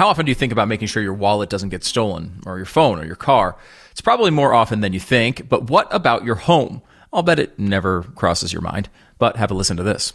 How often do you think about making sure your wallet doesn't get stolen, or your phone, or your car? It's probably more often than you think, but what about your home? I'll bet it never crosses your mind. But have a listen to this.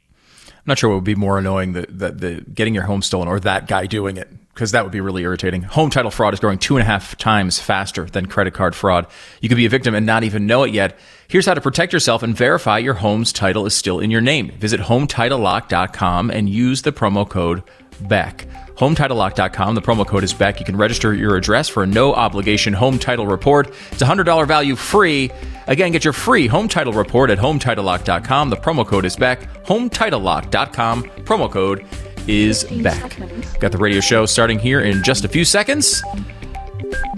I'm not sure what would be more annoying the, the, the getting your home stolen or that guy doing it because that would be really irritating. Home title fraud is growing two and a half times faster than credit card fraud. You could be a victim and not even know it yet. Here's how to protect yourself and verify your home's title is still in your name. Visit HometitleLock.com and use the promo code BECK. HomeTitleLock.com. The promo code is BECK. You can register your address for a no obligation home title report. It's $100 value free. Again, get your free home title report at HomeTitleLock.com. The promo code is BECK. HomeTitleLock.com. Promo code is BECK. Got the radio show starting here in just a few seconds.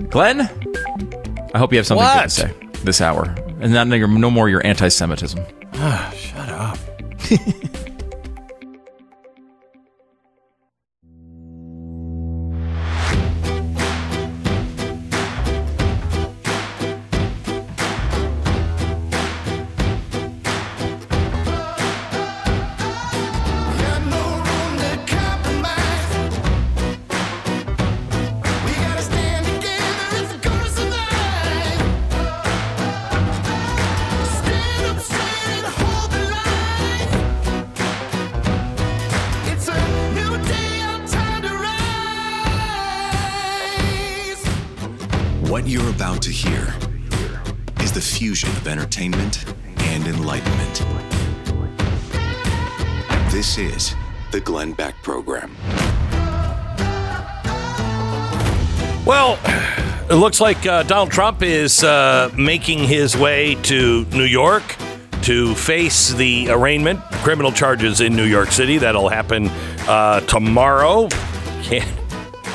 Glenn, I hope you have something good to say this hour. And not, no more your anti Semitism. Ah, shut up. looks like uh, Donald Trump is uh, making his way to New York to face the arraignment, criminal charges in New York City. That'll happen uh, tomorrow. Can't,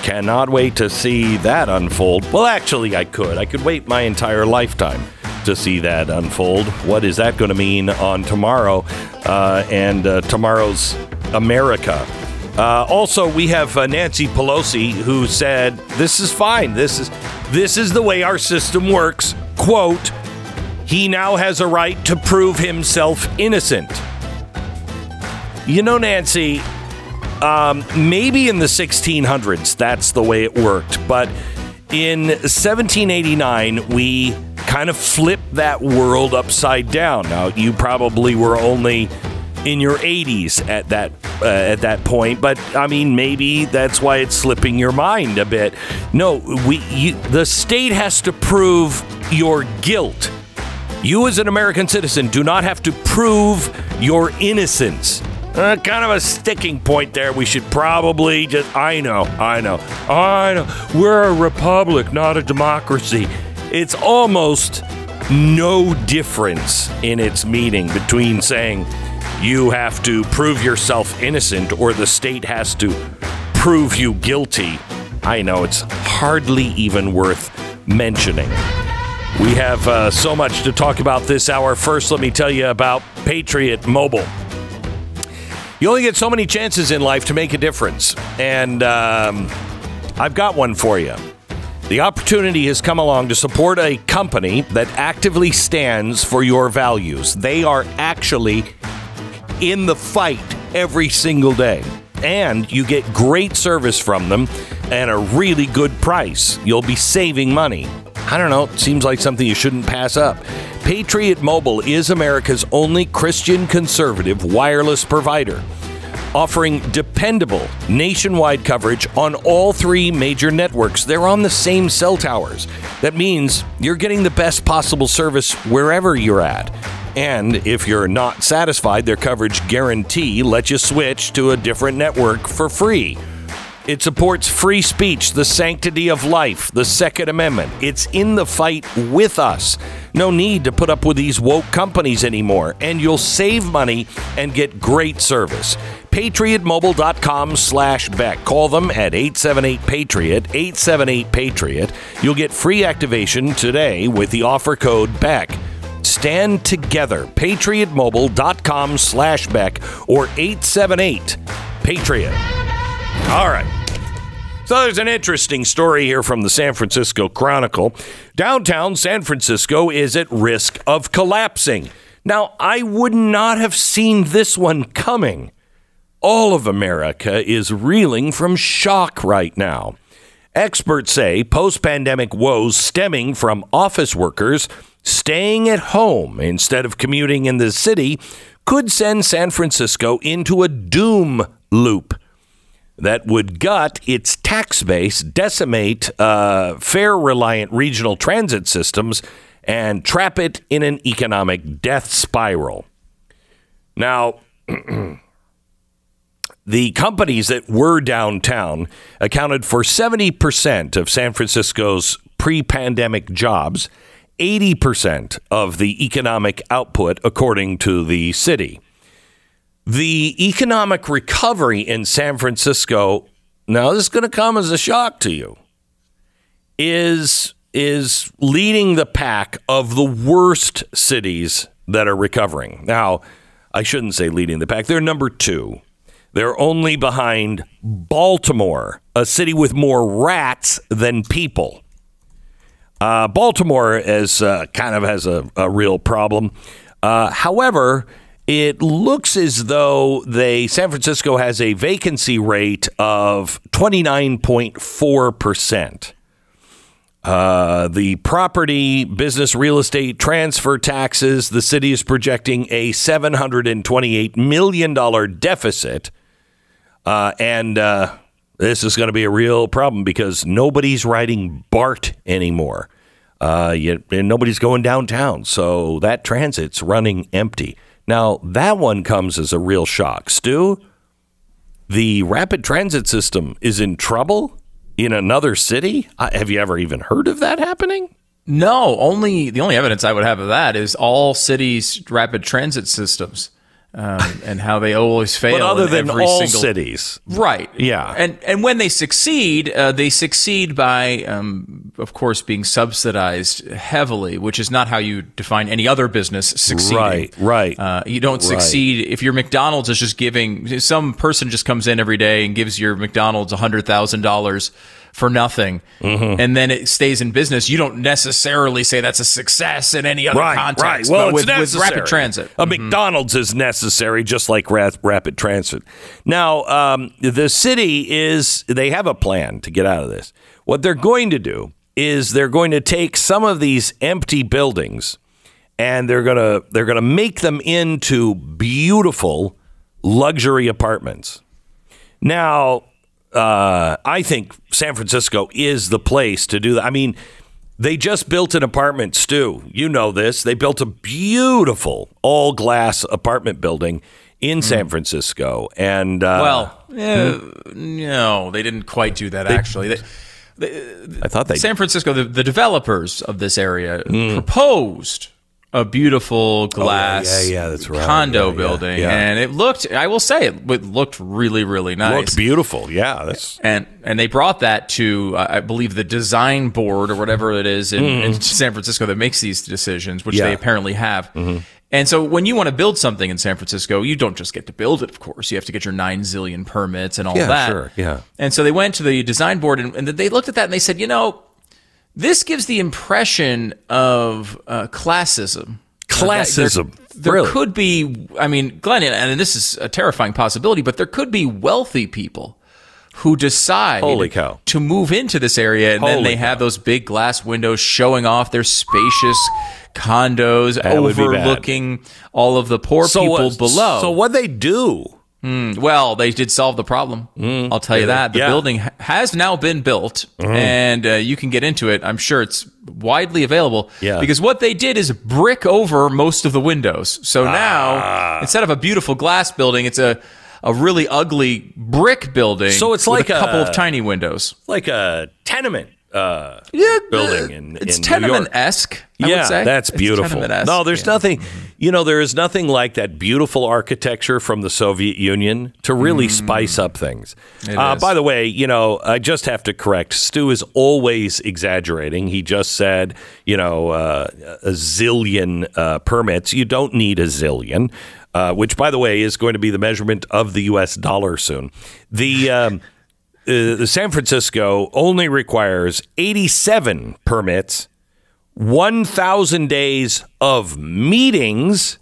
cannot wait to see that unfold. Well, actually, I could. I could wait my entire lifetime to see that unfold. What is that going to mean on tomorrow uh, and uh, tomorrow's America? Uh, also, we have uh, Nancy Pelosi who said, "This is fine. This is this is the way our system works." Quote: He now has a right to prove himself innocent. You know, Nancy, um, maybe in the 1600s that's the way it worked, but in 1789 we kind of flipped that world upside down. Now, you probably were only in your 80s at that uh, at that point, but I mean maybe that's why it's slipping your mind a bit. No, we you, the state has to prove your guilt. You as an American citizen do not have to prove your innocence. Uh, kind of a sticking point there. We should probably just. I know, I know, I know. We're a republic, not a democracy. It's almost no difference in its meaning between saying you have to prove yourself innocent or the state has to prove you guilty. I know it's hardly even worth mentioning. We have uh, so much to talk about this hour. First, let me tell you about Patriot Mobile. You only get so many chances in life to make a difference, and um, I've got one for you. The opportunity has come along to support a company that actively stands for your values. They are actually in the fight every single day. And you get great service from them and a really good price. You'll be saving money. I don't know, it seems like something you shouldn't pass up. Patriot Mobile is America's only Christian conservative wireless provider, offering dependable nationwide coverage on all three major networks. They're on the same cell towers. That means you're getting the best possible service wherever you're at. And if you're not satisfied, their coverage guarantee lets you switch to a different network for free. It supports free speech, the sanctity of life, the Second Amendment. It's in the fight with us. No need to put up with these woke companies anymore, and you'll save money and get great service. patriotmobile.com slash Beck. Call them at 878-PATRIOT, 878-PATRIOT. You'll get free activation today with the offer code BECK. Stand together. Patriotmobile.com slash Beck or 878-PATRIOT. All right. So there's an interesting story here from the San Francisco Chronicle. Downtown San Francisco is at risk of collapsing. Now, I would not have seen this one coming. All of America is reeling from shock right now. Experts say post pandemic woes stemming from office workers staying at home instead of commuting in the city could send San Francisco into a doom loop that would gut its tax base, decimate uh, fare reliant regional transit systems, and trap it in an economic death spiral. Now, the companies that were downtown accounted for 70% of San Francisco's pre pandemic jobs, 80% of the economic output, according to the city. The economic recovery in San Francisco, now this is going to come as a shock to you, is is leading the pack of the worst cities that are recovering. Now, I shouldn't say leading the pack. They're number 2. They're only behind Baltimore, a city with more rats than people. Uh, Baltimore is uh, kind of has a, a real problem. Uh, however, it looks as though they San Francisco has a vacancy rate of 29.4%. Uh, the property, business, real estate transfer taxes, the city is projecting a $728 million deficit. Uh, and uh, this is going to be a real problem because nobody's riding BART anymore. Uh, and nobody's going downtown. So that transit's running empty. Now, that one comes as a real shock. Stu, the rapid transit system is in trouble in another city? Have you ever even heard of that happening? No, only the only evidence I would have of that is all cities' rapid transit systems. Um, and how they always fail. But other in than every all single, cities, right? Yeah. and and when they succeed, uh, they succeed by, um, of course, being subsidized heavily, which is not how you define any other business succeeding. Right, right. Uh, you don't succeed if your McDonald's is just giving some person just comes in every day and gives your McDonald's hundred thousand dollars for nothing, Mm-hmm. and then it stays in business. You don't necessarily say that's a success in any other right, context. right. Well, with, with rapid transit, A McDonald's is necessary, just like ra- rapid transit. Now, um, the city is they have a plan to get out of this. What they're going to do is they're going to take some of these empty buildings and they're gonna they're gonna make them into beautiful luxury apartments. Now, uh, I think San Francisco is the place to do that. I mean, they just built an apartment, Stu. You know this. They built a beautiful all glass apartment building in San Francisco. And uh, well, eh, no, they didn't quite do that. actually, they, I thought they San Francisco, the, the developers of this area Hmm. proposed a beautiful glass Oh, yeah, yeah, that's right. condo Yeah, building, yeah. and it looked. I will say it, it looked really, really nice. looked beautiful. Yeah, that's and and they brought that to uh, I believe the design board or whatever it is in, in San Francisco that makes these decisions, which Mm-hmm. Mm-hmm. they apparently have. And so when you want to build something in San Francisco, you don't just get to build it, of course. You have to get your nine zillion permits and all Yeah, that. sure, yeah. And so they went to the design board and, and they looked at that and they said, you know, this gives the impression of uh, classism. Classism. There, there Really? could be, I mean, Glenn, and this is a terrifying possibility, but there could be wealthy people who decide Holy cow. to move into this area, and then Holy they have those big glass windows showing off their spacious condos That would be bad. overlooking all of the poor people what- below. So what they do? Well, they did solve the problem. I'll tell you that. The Yeah. building has now been built, and uh, you can get into it. I'm sure it's widely available. Yeah. Because what they did is brick over most of the windows. So Ah. now, instead of a beautiful glass building, it's a a really ugly brick building. So it's with like a couple of tiny windows. Like a tenement. Uh, Yeah, building in, it's in tenement New York. esque. Yeah, would say. that's beautiful. No, there's yeah. nothing. You know, there is nothing like that beautiful architecture from the Soviet Union to really spice up things. Mm. Uh, by the way, you know, I just have to correct. Stu is always exaggerating. He just said, you know, uh, a zillion uh, permits. You don't need a zillion. Uh, which, by the way, is going to be the measurement of the U.S. dollar soon. The um, uh, San Francisco only requires 87 permits, 1,000 days of meetings,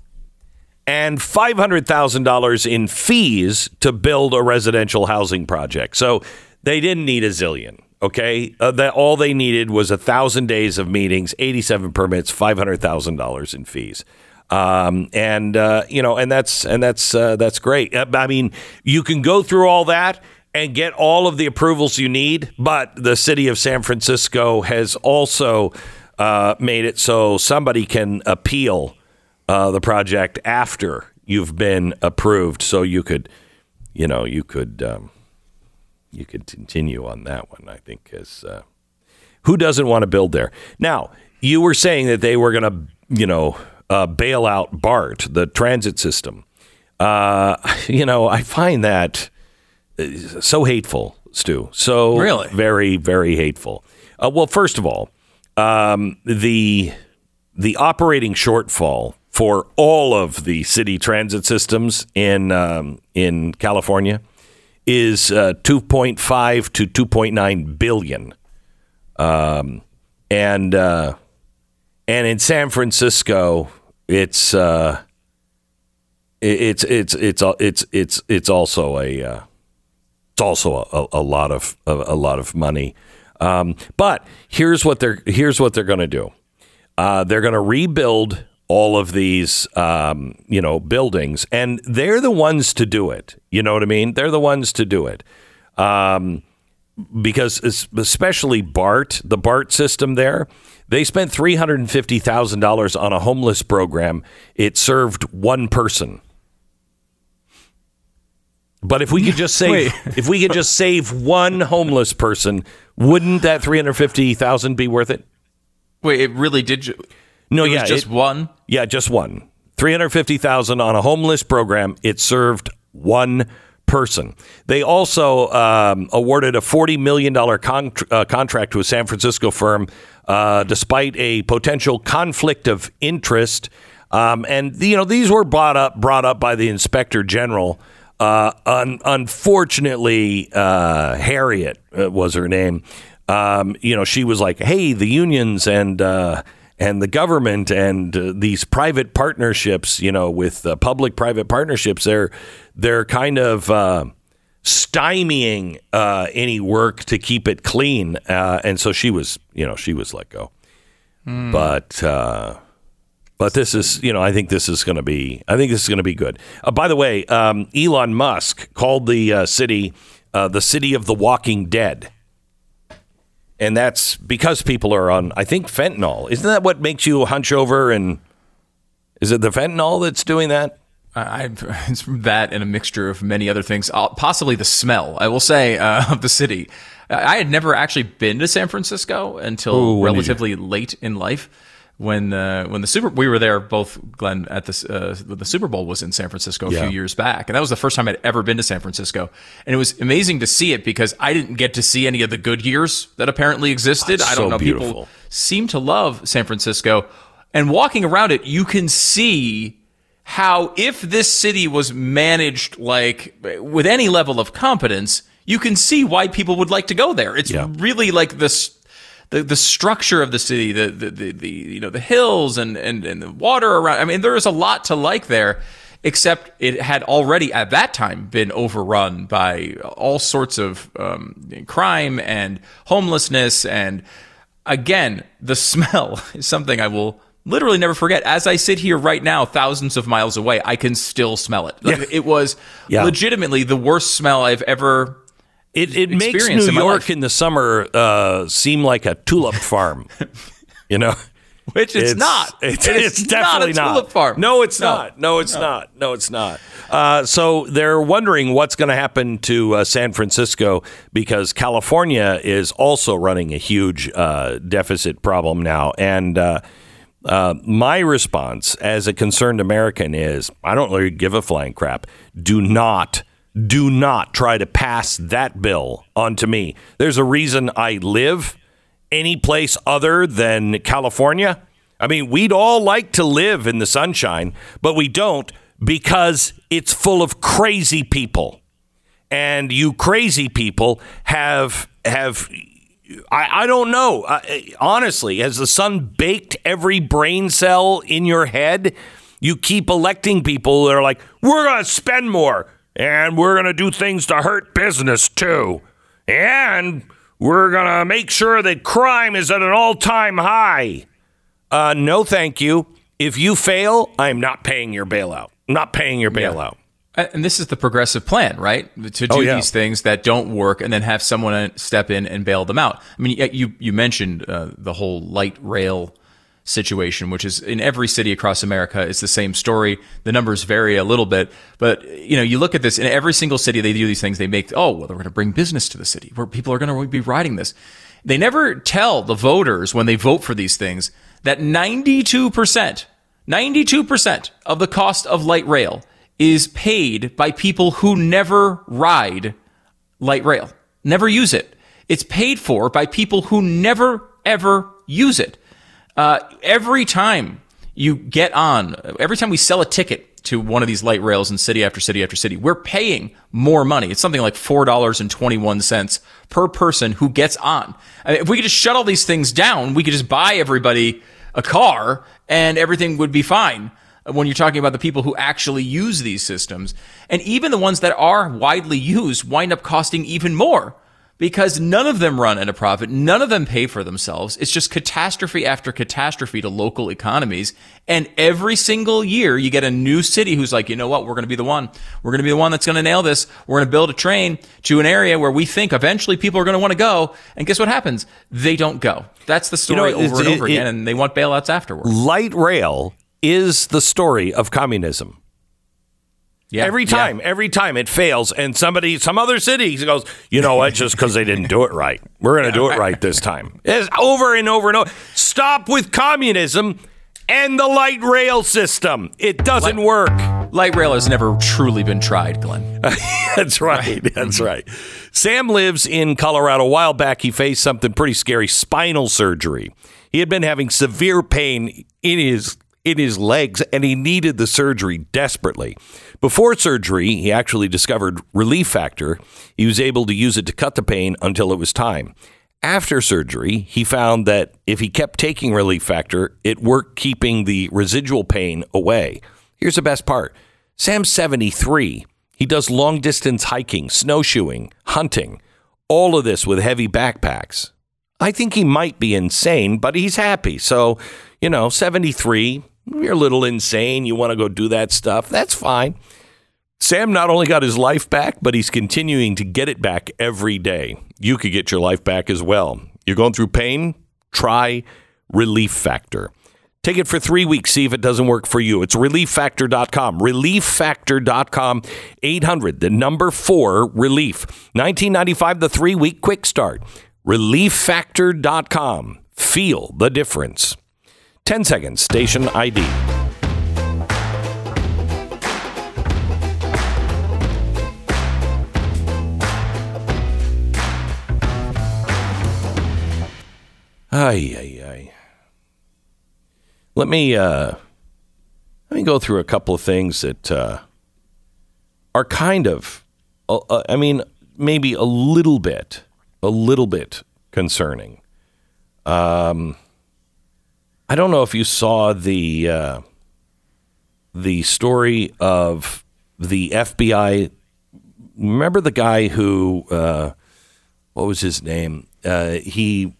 and $500,000 in fees to build a residential housing project. So they didn't need a zillion. Okay, uh, that all they needed was a thousand days of meetings, eighty-seven permits, five hundred thousand dollars in fees, um, and uh, you know, and that's and that's uh, that's great. Uh, I mean, you can go through all that and get all of the approvals you need, but the city of San Francisco has also uh, made it so somebody can appeal uh, the project after you've been approved, so you could, you know, you could um, you could continue on that one. I think because uh, who doesn't want to build there? Now you were saying that they were going to, you know, uh, bail out BART, the transit system. Uh, you know, I find that so hateful, Stu. So Really? very, very hateful. Uh, well, first of all, um, the the operating shortfall for all of the city transit systems in um, in California is uh, 2.5 to 2.9 billion, um, and uh, and in San Francisco, it's uh, it's it's it's it's it's it's also a uh, it's also a, a lot of a, a lot of money. Um, but here's what they're here's what they're going to do. Uh, they're going to rebuild all of these, um, you know, buildings, and they're the ones to do it. You know what I mean? They're the ones to do it. Um, because especially BART, the BART system there, they spent three hundred and fifty thousand dollars on a homeless program. It served one person. But if we could just save, if we could just save one homeless person, wouldn't that three hundred fifty thousand be worth it? Wait, it really did. Ju- No, it was yeah, just it- one. Yeah, just one. 350,000 on a homeless program. It served one person. They also um, awarded a $40 million contr uh, contract to a San Francisco firm uh, despite a potential conflict of interest. Um, and, you know, these were brought up, brought up by the inspector general. Uh, un- unfortunately, uh, Harriet uh, was her name. Um, you know, she was like, "Hey, the unions and uh, and the government and uh, these private partnerships, you know, with uh, public-private partnerships, they're they're kind of uh, stymieing uh, any work to keep it clean." Uh, and so she was, you know, she was let go. But uh, but this is, you know, I think this is going to be, I think this is going to be good. Uh, by the way, um, Elon Musk called the uh, city uh, the city of the Walking Dead. And that's because people are on, I think, fentanyl. Isn't that what makes you hunch over? And is it the fentanyl that's doing that? I, it's that and a mixture of many other things. Uh, possibly the smell. I will say uh, of the city. I had never actually been to San Francisco until Ooh, when did you? relatively late in life. When uh, when the Super we were there both Glenn at this uh, the Super Bowl was in San Francisco a Yeah. few years back and that was the first time I'd ever been to San Francisco and it was amazing to see it because I didn't get to see any of the good years that apparently existed Oh, I don't so know beautiful. people seem to love San Francisco and walking around it you can see how if this city was managed like with any level of competence, you can see why people would like to go there. It's Yeah. really like this the, the structure of the city, the, the, the, the you know the hills and, and, and the water around. I mean, there is a lot to like there, except it had already at that time been overrun by all sorts of um, crime and homelessness. And again, the smell is something I will literally never forget. As I sit here right now, thousands of miles away, I can still smell it. Like, Yeah. It was Yeah. legitimately the worst smell I've ever. It, it makes New in York in the summer uh, seem like a tulip farm. you know, which it's, not. It's, It is it's definitely not. a tulip farm. No, it's No. not. No, it's not. No, it's not. Uh, so they're wondering what's going to happen to uh, San Francisco because California is also running a huge uh, deficit problem now. And uh, uh, my response as a concerned American is I don't really give a flying crap. Do not. Do not try to pass that bill onto me. There's a reason I live any place other than California. I mean, we'd all like to live in the sunshine, but we don't because it's full of crazy people. And you crazy people have have I, I don't know. I, honestly, has the sun baked every brain cell in your head? You keep electing people that are like, we're going to spend more and we're going to do things to hurt business too. And we're going to make sure that crime is at an all time high. Uh, no, thank you. If you fail, I'm not paying your bailout. I'm not paying your bailout. And this is the progressive plan, right? To do Oh, yeah. these things that don't work, and then have someone step in and bail them out. I mean, you you mentioned uh, the whole light rail situation, which is in every city across America. It's the same story. The numbers vary a little bit, but you know, you look at this in every single city. They do these things. They make oh, well, they're going to bring business to the city where people are going to be riding this. They never tell the voters when they vote for these things that ninety two percent 92% of the cost of light rail is paid by people who never ride light rail, never use it. It's paid for by people who never, ever use it. Uh, every time you get on, every time we sell a ticket to one of these light rails in city after city after city, we're paying more money. It's something like $4.21 per person who gets on. I mean, if we could just shut all these things down, we could just buy everybody a car and everything would be fine when you're talking about the people who actually use these systems. And even the ones that are widely used wind up costing even more because none of them run at a profit. None of them pay for themselves. It's just catastrophe after catastrophe to local economies. And every single year you get a new city who's like, you know what? We're going to be the one. We're going to be the one that's going to nail this. We're going to build a train to an area where we think eventually people are going to want to go. And guess what happens? They don't go. That's the story know, over and over it- again. it- and they want bailouts afterwards. Light rail is the story of communism. Yeah. Every Yeah. time, every time it fails, and somebody, some other city goes, you know what? Just because they didn't do it right, we're going to do it right this time. It's over and over and over. Stop with communism and the light rail system. It doesn't work. Light rail has never truly been tried, Glenn. That's right. That's mm-hmm. right. Sam lives in Colorado. A while back, he faced something pretty scary: spinal surgery. He had been having severe pain in his in his legs, and he needed the surgery desperately. Before surgery, he actually discovered Relief Factor. He was able to use it to cut the pain until it was time. After surgery, he found that if he kept taking Relief Factor, it worked keeping the residual pain away. Here's the best part Sam's 73. He does long distance hiking, snowshoeing, hunting, all of this with heavy backpacks. I think he might be insane, but he's happy. So, you know, 73, you're a little insane. You want to go do that stuff. That's fine. Sam not only got his life back, but he's continuing to get it back every day. You could get your life back as well. You're going through pain? Try Relief Factor. Take it for three weeks, see if it doesn't work for you. It's relieffactor.com. Relieffactor.com, 800, the number four, relief. 1995, the three week quick start. Relieffactor.com. Feel the difference. 10 seconds, station ID. Ay, ay, ay. Let me uh, let me go through a couple of things that uh, are kind of, uh, uh, I mean, maybe a little bit, a little bit concerning. Um, I don't know if you saw the uh, the story of the FBI. Remember the guy who, uh, what was his name? Uh, he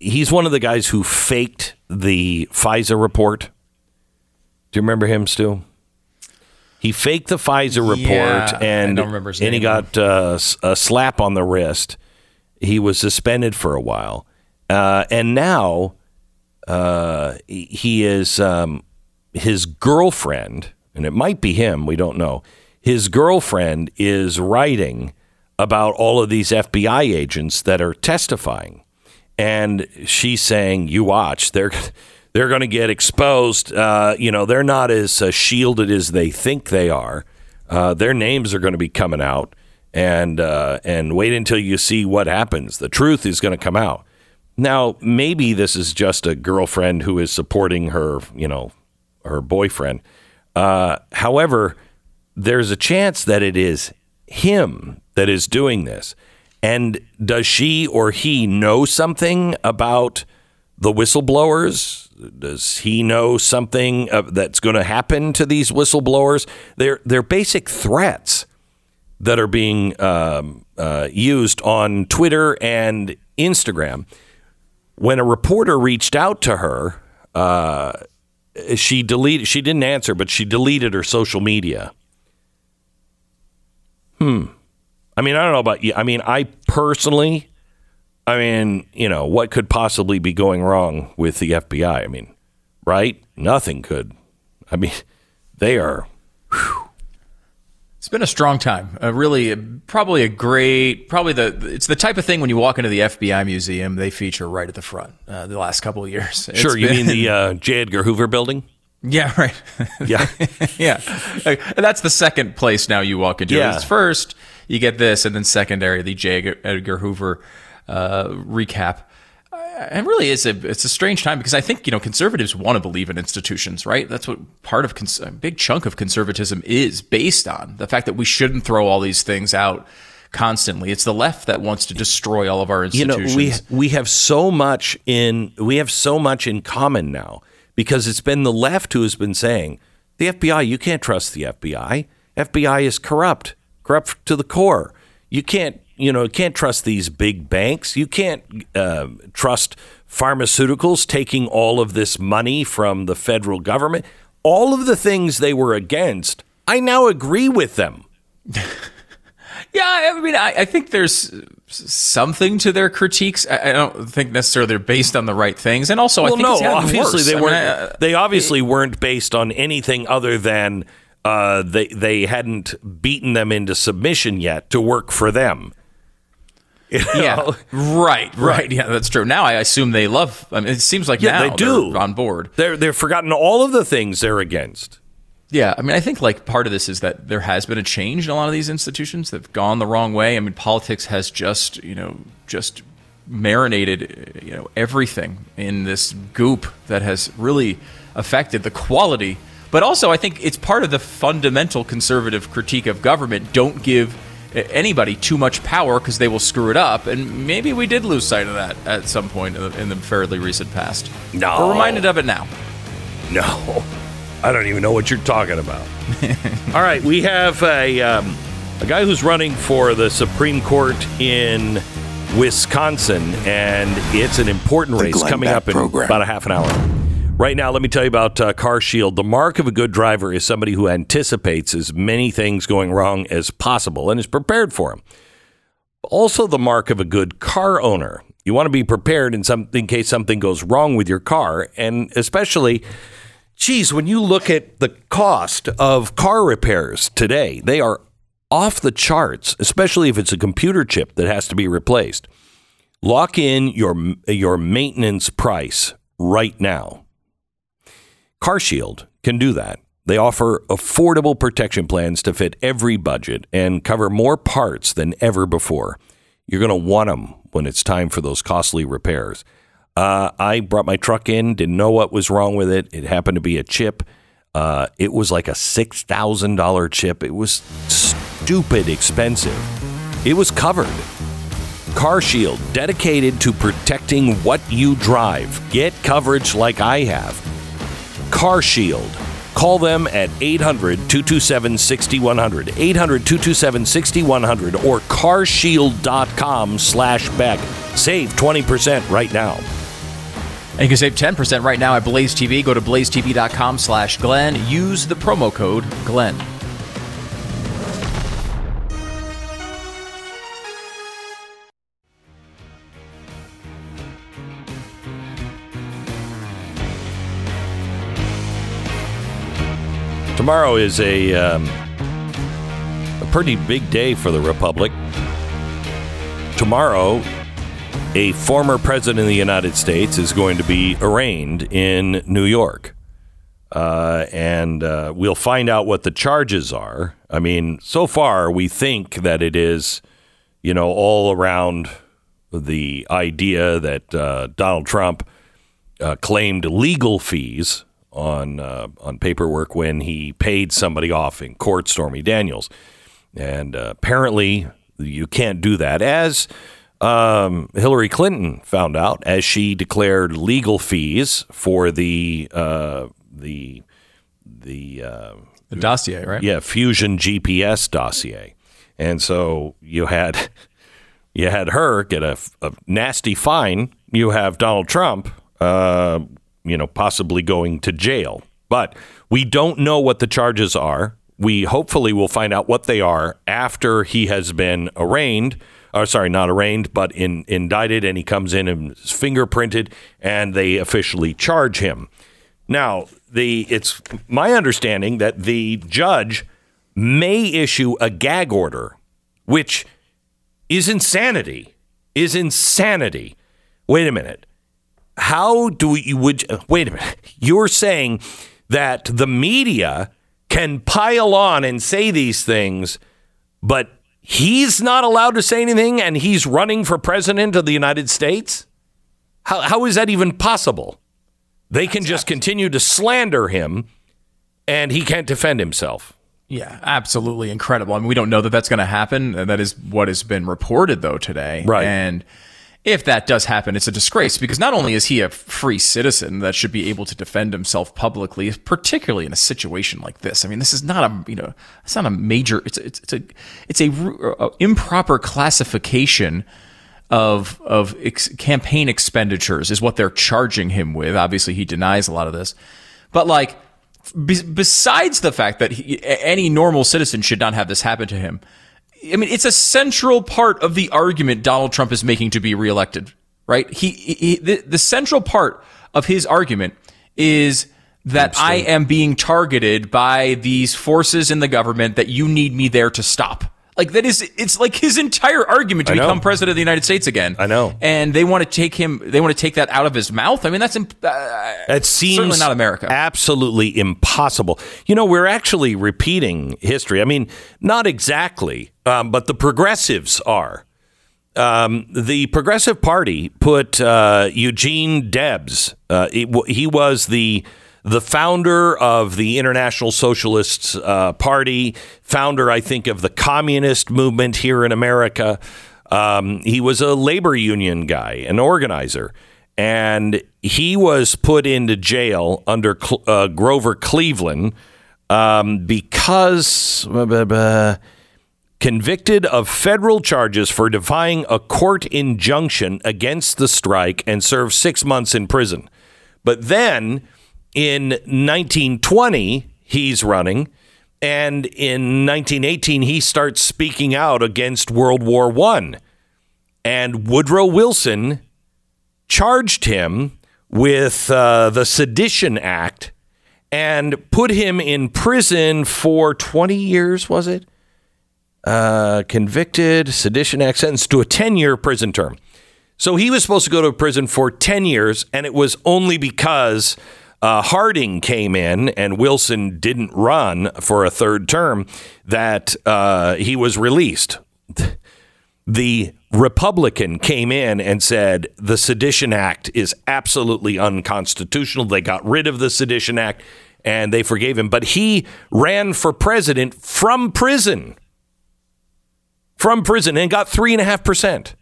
he's one of the guys who faked the FISA report. Do you remember him, Stu? He faked the FISA report Yeah, and don't remember his and he got uh, a slap on the wrist. He was suspended for a while, uh, and now uh, he is um, his girlfriend, and it might be him. We don't know. His girlfriend is writing about all of these FBI agents that are testifying, and she's saying, "You watch, they're." They're going to get exposed. Uh, you know, they're not as uh, shielded as they think they are. Uh, their names are going to be coming out, and uh, and wait until you see what happens. The truth is going to come out. Now, maybe this is just a girlfriend who is supporting her, you know, her boyfriend. Uh, however, there's a chance that it is him that is doing this. And does she or he know something about the whistleblowers? Does he know something that's going to happen to these whistleblowers? They're they're basic threats that are being um, uh, used on Twitter and Instagram when a reporter reached out to her, uh, she deleted. She didn't answer, but she deleted her social media. Hmm. I mean, I don't know about you. I mean, I personally, I mean, you know, what could possibly be going wrong with the FBI? I mean, right? Nothing could. I mean, they are. Whew, it's been a strong time. Uh, really, probably a great, probably the. It's the type of thing when you walk into the FBI museum, they feature right at the front. Uh, the last couple of years. It's sure, you been, mean the uh, J. Edgar Hoover building? Yeah, right. Yeah, yeah. And that's the second place now you walk into. Yeah. It's first you get this, and then secondary the J. Edgar Hoover uh, recap and really it's a it's a strange time because I think you know conservatives want to believe in institutions, right? That's what part of cons- a big chunk of conservatism is based on the fact that we shouldn't throw all these things out constantly. It's the left that wants to destroy all of our institutions. You know, we we have so much in we have so much in common now because it's been the left who has been saying the FBI, you can't trust the FBI. FBI is corrupt, corrupt to the core. You can't you know, you can't trust these big banks. You can't uh, trust pharmaceuticals taking all of this money from the federal government. All of the things they were against, I now agree with them. yeah, I mean, I, I, think there's something to their critiques. I, I, don't think necessarily they're based on the right things, and also well, I think no, obviously they weren't. Mean, they obviously it, weren't based on anything other than uh, they they hadn't beaten them into submission yet to work for them. You know? Yeah, right, right, Yeah, that's true. Now I assume they love. I mean, it seems like yeah, they do on board. They're they're forgotten all of the things they're against. Yeah, I mean, I think like part of this is that there has been a change in a lot of these institutions that've gone the wrong way. I mean, politics has just you know just marinated you know everything in this goop that has really affected the quality. But also, I think it's part of the fundamental conservative critique of government. Don't give anybody too much power because they will screw it up. And maybe we did lose sight of that at some point in the, in the fairly recent past. No. We're reminded of it now. No. I don't even know what you're talking about. All right, we have a, um, a guy who's running for the Supreme Court in Wisconsin, and it's an important race coming up in program. about a half an hour. Right now, let me tell you about uh, Car Shield. The mark of a good driver is somebody who anticipates as many things going wrong as possible and is prepared for them. Also, the mark of a good car owner. You want to be prepared in some in case something goes wrong with your car, and especially, geez, when you look at the cost of car repairs today, they are off the charts. Especially if it's a computer chip that has to be replaced. Lock in your your maintenance price right now. CarShield can do that. They offer affordable protection plans to fit every budget and cover more parts than ever before. You're going to want them when it's time for those costly repairs. Uh, I brought my truck in, didn't know what was wrong with it. It happened to be a chip. Uh, it was like a $6,000 chip. It was stupid expensive. It was covered. Car Shield, dedicated to protecting what you drive. Get coverage like I have. Car Shield. Call them at 800 227 6100, 800 227 6100, or carshield.com slash Beck. Save 20% right now. And you can save 10% right now at Blaze TV. Go to blazetv.com slash Glenn. Use the promo code Glenn. Tomorrow is a um, a pretty big day for the republic. Tomorrow, a former president of the United States is going to be arraigned in New York. Uh, and uh, we'll find out what the charges are. I mean, so far, we think that it is, you know, all around the idea that uh, Donald Trump uh, claimed legal fees on uh, on paperwork when he paid somebody off in court, Stormy Daniels, and uh, apparently you can't do that as um, Hillary Clinton found out as she declared legal fees for the uh, the the uh, The dossier, right? yeah Fusion GPS dossier, and so you had you had her get a, a nasty fine. You have Donald Trump, uh, you know, possibly going to jail, but we don't know what the charges are. We hopefully will find out what they are after he has been arraigned or sorry, not arraigned, but in, indicted, and he comes in and is fingerprinted, and they officially charge him. Now, the it's my understanding that the judge may issue a gag order, which is insanity. Is insanity. Wait a minute. How do we would wait a minute? You're saying that the media can pile on and say these things, but he's not allowed to say anything and he's running for president of the United States? How, how is that even possible? They can just continue to slander him and he can't defend himself. Yeah, absolutely incredible. I mean, we don't know that that's going to happen. That is what has been reported, though, today. Right. And if that does happen, it's a disgrace because not only is he a free citizen that should be able to defend himself publicly, particularly in a situation like this. I mean, this is not a you know, it's not a major. It's it's, it's a it's a, a uh, improper classification of of ex- campaign expenditures is what they're charging him with. Obviously, he denies a lot of this, but like be- besides the fact that he, any normal citizen should not have this happen to him. I mean, it's a central part of the argument Donald Trump is making to be reelected, right? He, he the, the central part of his argument is that I am being targeted by these forces in the government that you need me there to stop. Like that is, it's like his entire argument to become president of the United States again. I know. and they want to take him. They want to take that out of his mouth. I mean, that's imp- uh, It seems certainly not America. Absolutely impossible. You know, we're actually repeating history. I mean, not exactly, um, but the progressives are. Um, the Progressive Party put uh, Eugene Debs. Uh, he, he was the the founder of the International Socialist uh, Party, founder, I think, of the communist movement here in America. Um, he was a labor union guy, an organizer, and he was put into jail under Cl- uh, Grover Cleveland um, because convicted of federal charges for defying a court injunction against the strike and served six months in prison. But then in 1920, he's running. And in 1918, he starts speaking out against World War One. And Woodrow Wilson charged him with uh, the Sedition Act and put him in prison for 20 years, was it? Uh, convicted, Sedition Act sentenced to a 10 year prison term. So he was supposed to go to prison for 10 years, and it was only because uh, Harding came in and Wilson didn't run for a third term that uh, he was released. The Republican came in and said the Sedition Act is absolutely unconstitutional. They got rid of the Sedition Act and they forgave him. But he ran for president from prison. From prison and got 3.5%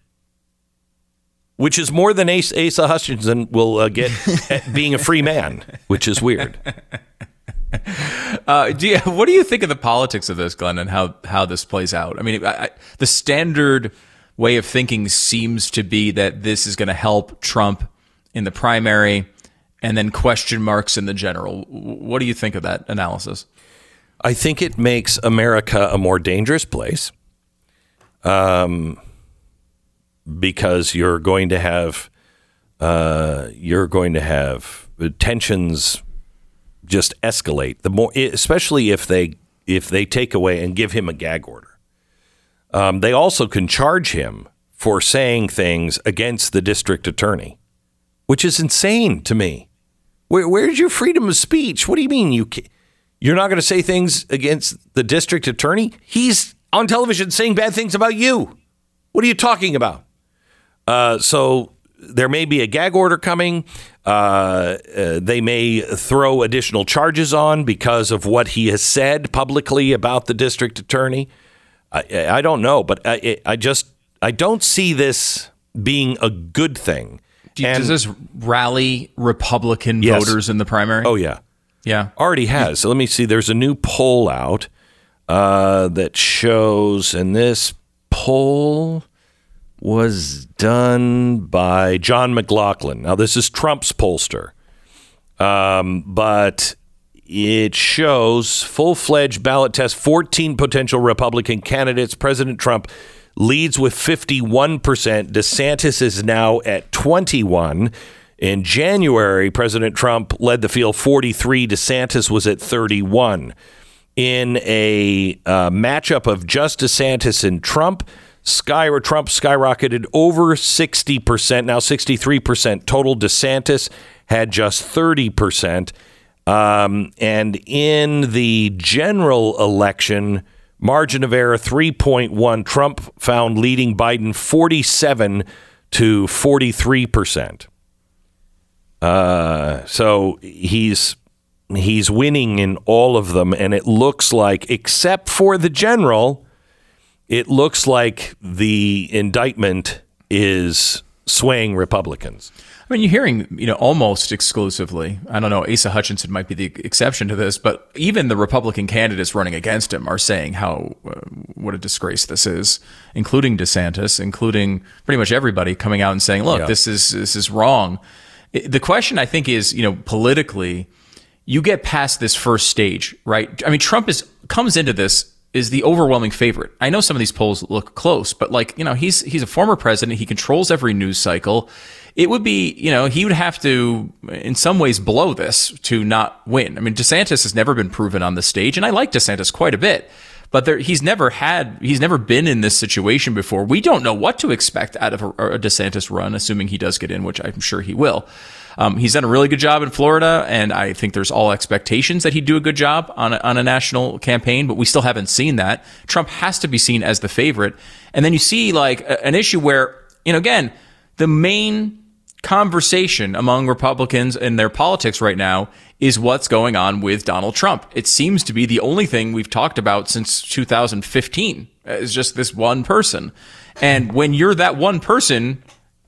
which is more than Asa, Asa Hutchinson will uh, get at being a free man, which is weird. Uh, do you, what do you think of the politics of this, Glenn, and how how this plays out? I mean, I, I, the standard way of thinking seems to be that this is going to help Trump in the primary, and then question marks in the general. What do you think of that analysis? I think it makes America a more dangerous place. Um, because you're going to have uh, you're going to have tensions just escalate. The more, especially if they if they take away and give him a gag order. Um, they also can charge him for saying things against the district attorney, which is insane to me. Where, where's your freedom of speech? What do you mean you you're not going to say things against the district attorney? He's on television saying bad things about you. What are you talking about? Uh, so there may be a gag order coming. Uh, uh, they may throw additional charges on because of what he has said publicly about the district attorney. I, I don't know, but I, I just I don't see this being a good thing. And, does this rally Republican yes. voters in the primary? Oh yeah, yeah, already has. So let me see. There's a new poll out uh, that shows, and this poll was done by John McLaughlin. Now, this is Trump's pollster, um, but it shows full fledged ballot test 14 potential Republican candidates. President Trump leads with 51%. DeSantis is now at 21. In January, President Trump led the field 43. DeSantis was at 31. In a uh, matchup of just DeSantis and Trump, Sky or Trump skyrocketed over 60%, now 63%. Total DeSantis had just 30%. Um, and in the general election, margin of error 3.1, Trump found leading Biden 47 to 43%. Uh, so he's he's winning in all of them, and it looks like, except for the general, it looks like the indictment is swaying Republicans. I mean, you're hearing, you know, almost exclusively. I don't know. Asa Hutchinson might be the exception to this, but even the Republican candidates running against him are saying how uh, what a disgrace this is, including DeSantis, including pretty much everybody coming out and saying, "Look, yeah. this is this is wrong." The question I think is, you know, politically, you get past this first stage, right? I mean, Trump is comes into this is the overwhelming favorite. I know some of these polls look close, but like, you know, he's he's a former president, he controls every news cycle. It would be, you know, he would have to in some ways blow this to not win. I mean, DeSantis has never been proven on the stage and I like DeSantis quite a bit. But there, he's never had, he's never been in this situation before. We don't know what to expect out of a, a DeSantis run, assuming he does get in, which I'm sure he will. Um, he's done a really good job in Florida, and I think there's all expectations that he'd do a good job on a, on a national campaign, but we still haven't seen that. Trump has to be seen as the favorite. And then you see like a, an issue where, you know, again, the main conversation among Republicans and their politics right now is what's going on with Donald Trump. It seems to be the only thing we've talked about since 2015 is just this one person. And when you're that one person,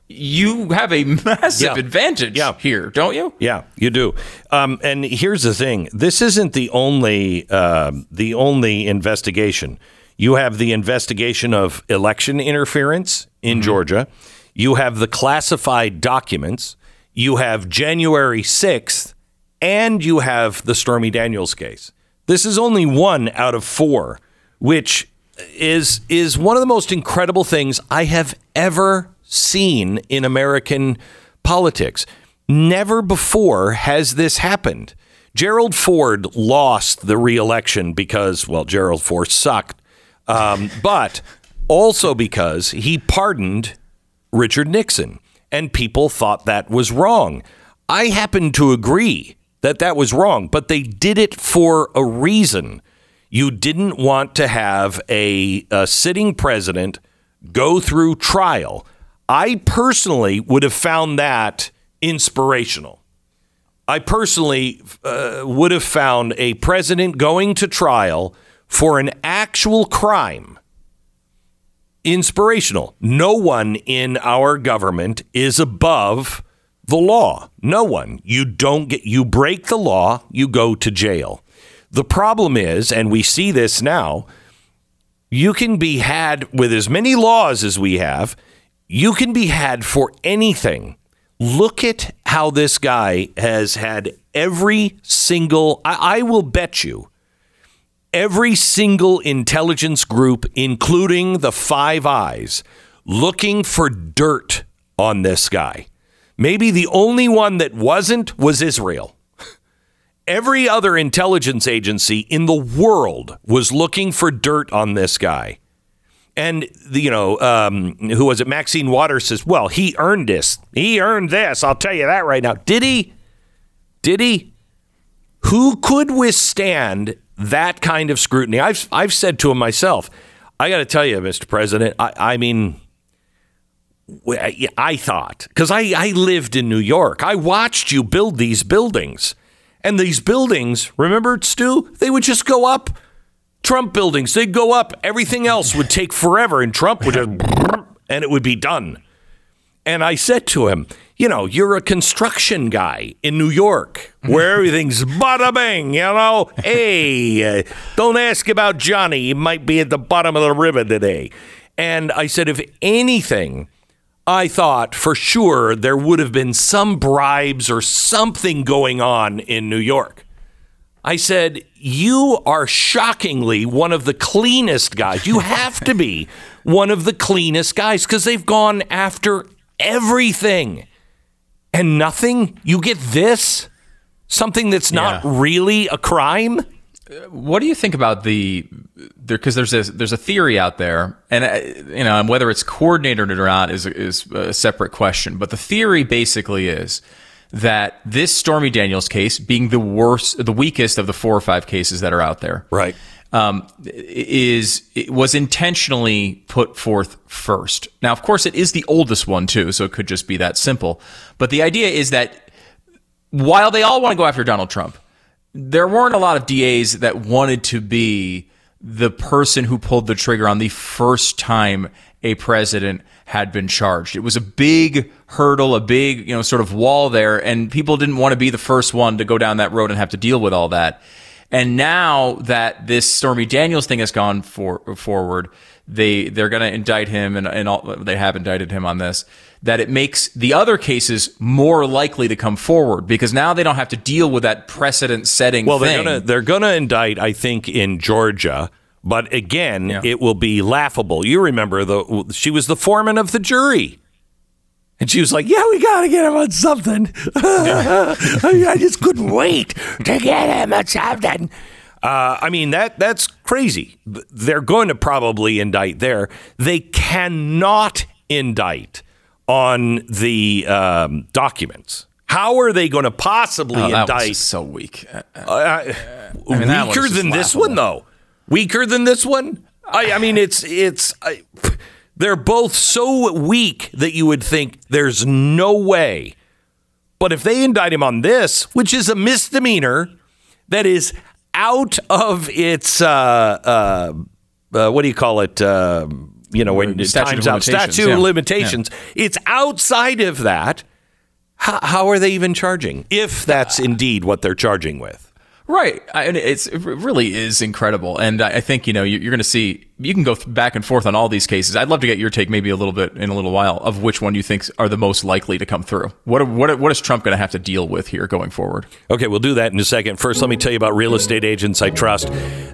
you have a massive yeah. advantage yeah. here, don't you? Yeah, you do. Um, and here's the thing: this isn't the only uh, the only investigation. You have the investigation of election interference in mm-hmm. Georgia. You have the classified documents. You have January sixth, and you have the Stormy Daniels case. This is only one out of four, which is is one of the most incredible things I have ever seen in American politics. Never before has this happened. Gerald Ford lost the reelection because, well, Gerald Ford sucked, um, but also because he pardoned Richard Nixon, and people thought that was wrong. I happen to agree that that was wrong, but they did it for a reason. You didn't want to have a, a sitting president go through trial I personally would have found that inspirational. I personally uh, would have found a president going to trial for an actual crime inspirational. No one in our government is above the law. No one. You don't get you break the law, you go to jail. The problem is, and we see this now, you can be had with as many laws as we have you can be had for anything. Look at how this guy has had every single, I, I will bet you, every single intelligence group, including the Five Eyes, looking for dirt on this guy. Maybe the only one that wasn't was Israel. Every other intelligence agency in the world was looking for dirt on this guy. And, you know, um, who was it? Maxine Waters says, well, he earned this. He earned this. I'll tell you that right now. Did he? Did he? Who could withstand that kind of scrutiny? I've, I've said to him myself, I got to tell you, Mr. President, I, I mean, I thought, because I, I lived in New York, I watched you build these buildings. And these buildings, remember, Stu, they would just go up. Trump buildings, they'd go up. Everything else would take forever, and Trump would just, and it would be done. And I said to him, you know, you're a construction guy in New York where everything's bada bing, you know. Hey, uh, don't ask about Johnny. He might be at the bottom of the river today. And I said, if anything, I thought for sure there would have been some bribes or something going on in New York. I said, You are shockingly one of the cleanest guys. You have to be one of the cleanest guys because they've gone after everything and nothing. You get this? Something that's not Yeah. really a crime? What do you think about the there? Because there's a there's a theory out there, and uh, you know, and whether it's coordinated or not is is a separate question. But the theory basically is that this Stormy Daniels case, being the worst, the weakest of the four or five cases that are out there, Right. um, is it was intentionally put forth first. Now, of course, it is the oldest one too, so it could just be that simple. But the idea is that while they all want to go after Donald Trump, there weren't a lot of DAs that wanted to be the person who pulled the trigger on the first time a president had been charged. It was a big hurdle, a big, you know, sort of wall there, and people didn't want to be the first one to go down that road and have to deal with all that. And now that this Stormy Daniels thing has gone for, forward, they they're going to indict him, and, and all, they have indicted him on this. That it makes the other cases more likely to come forward because now they don't have to deal with that precedent-setting. Well, thing. they're gonna they're gonna indict, I think, in Georgia. But again, Yeah. it will be laughable. You remember the she was the foreman of the jury. And she was like, "Yeah, we got to get him on something. I just couldn't wait to get him on something." Uh, I mean that that's crazy. They're going to probably indict there. They cannot indict on the um, documents. How are they going to possibly Oh, indict so weak. Uh, uh, mean, weaker one's just than this one, though. Weaker than this one. I, I mean, it's it's. I, they're both so weak that you would think there's no way. But if they indict him on this, which is a misdemeanor, that is out of its uh, uh, uh, what do you call it? Uh, you know, when Statute times out limitations, statute yeah. limitations. It's outside of that. How, how are they even charging? If that's indeed what they're charging with. Right. I, and it's, it really is incredible. And I I think, you know, you- you're going to see, you can go th- back and forth on all these cases. I'd love to get your take maybe a little bit in a little while of which one you think are the most likely to come through. What, what, what is Trump going to have to deal with here going forward? Okay, we'll do that in a second. First, let me tell you about real estate agents I trust.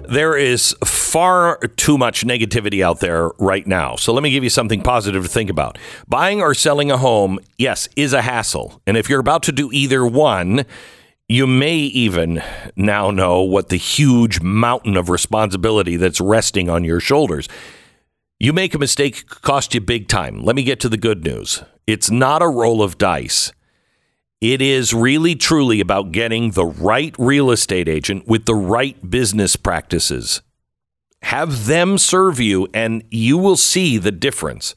There is far too much negativity out there right now. So let me give you something positive to think about. Buying or selling a home, yes, is a hassle. And if you're about to do either one, you may even now know what the huge mountain of responsibility that's resting on your shoulders. You make a mistake, cost you big time. Let me get to the good news. It's not a roll of dice. It is really truly about getting the right real estate agent with the right business practices. Have them serve you, and you will see the difference.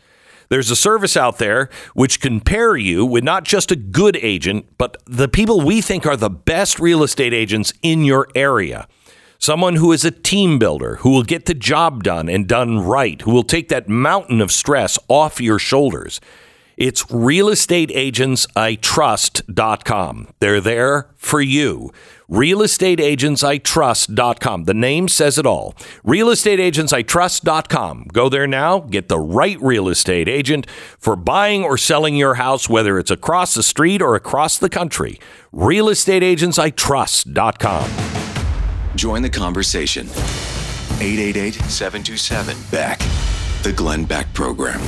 There's a service out there which can pair you with not just a good agent, but the people we think are the best real estate agents in your area. Someone who is a team builder, who will get the job done and done right, who will take that mountain of stress off your shoulders. It's realestateagentsitrust.com. They're there for you. Realestateagentsitrust.com. The name says it all. Realestateagentsitrust.com. Go there now. Get the right real estate agent for buying or selling your house, whether it's across the street or across the country. Realestateagentsitrust.com. Join the conversation. 888 727 Beck. The Glenn Beck Program.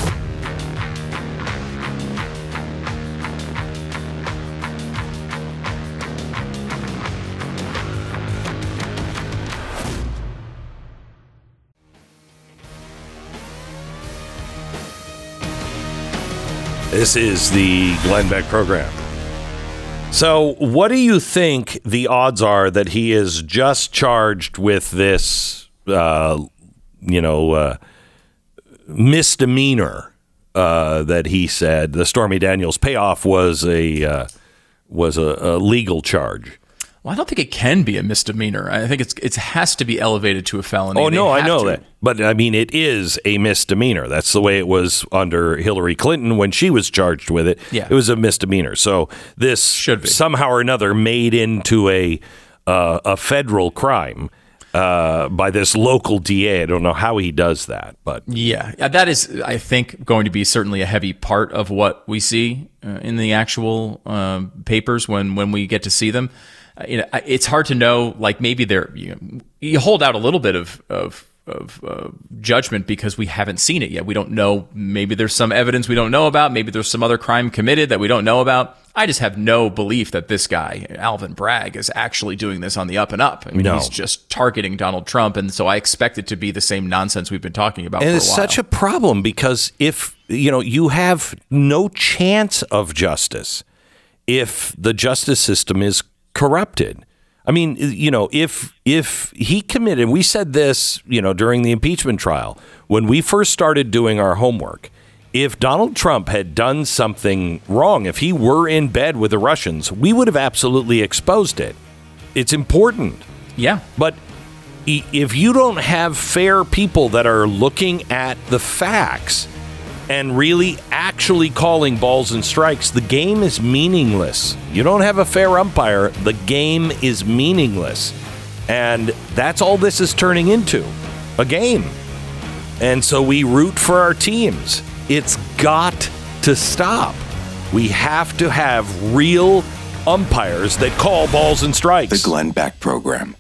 This is the Glenn Beck program. So, what do you think the odds are that he is just charged with this, uh, you know, uh, misdemeanor uh, that he said the Stormy Daniels payoff was a uh, was a, a legal charge? Well, I don't think it can be a misdemeanor. I think it's it has to be elevated to a felony. Oh They no, I know to. that, but I mean it is a misdemeanor. That's the way it was under Hillary Clinton when she was charged with it. Yeah. it was a misdemeanor. So this Should be. somehow or another made into a uh, a federal crime uh, by this local DA. I don't know how he does that, but Yeah, that is, I think, going to be certainly a heavy part of what we see uh, in the actual um, papers when when we get to see them. You know, it's hard to know. Like maybe they're you, know, you hold out a little bit of of of uh, judgment because we haven't seen it yet. We don't know. Maybe there's some evidence we don't know about. Maybe there's some other crime committed that we don't know about. I just have no belief that this guy Alvin Bragg is actually doing this on the up and up. I mean, No. he's just targeting Donald Trump, and so I expect it to be the same nonsense we've been talking about. and for it's a while. such a problem because if you know you have no chance of justice if the justice system is corrupted. I mean, you know, if if he committed, we said this, you know, during the impeachment trial when we first started doing our homework. If Donald Trump had done something wrong, if he were in bed with the Russians, we would have absolutely exposed it. It's important. yeah. But if you don't have fair people that are looking at the facts and really actually calling balls and strikes, the game is meaningless. You don't have a fair umpire, the game is meaningless. And that's all this is turning into a game. And so we root for our teams. It's got to stop. We have to have real umpires that call balls and strikes. The Glenn Beck Program.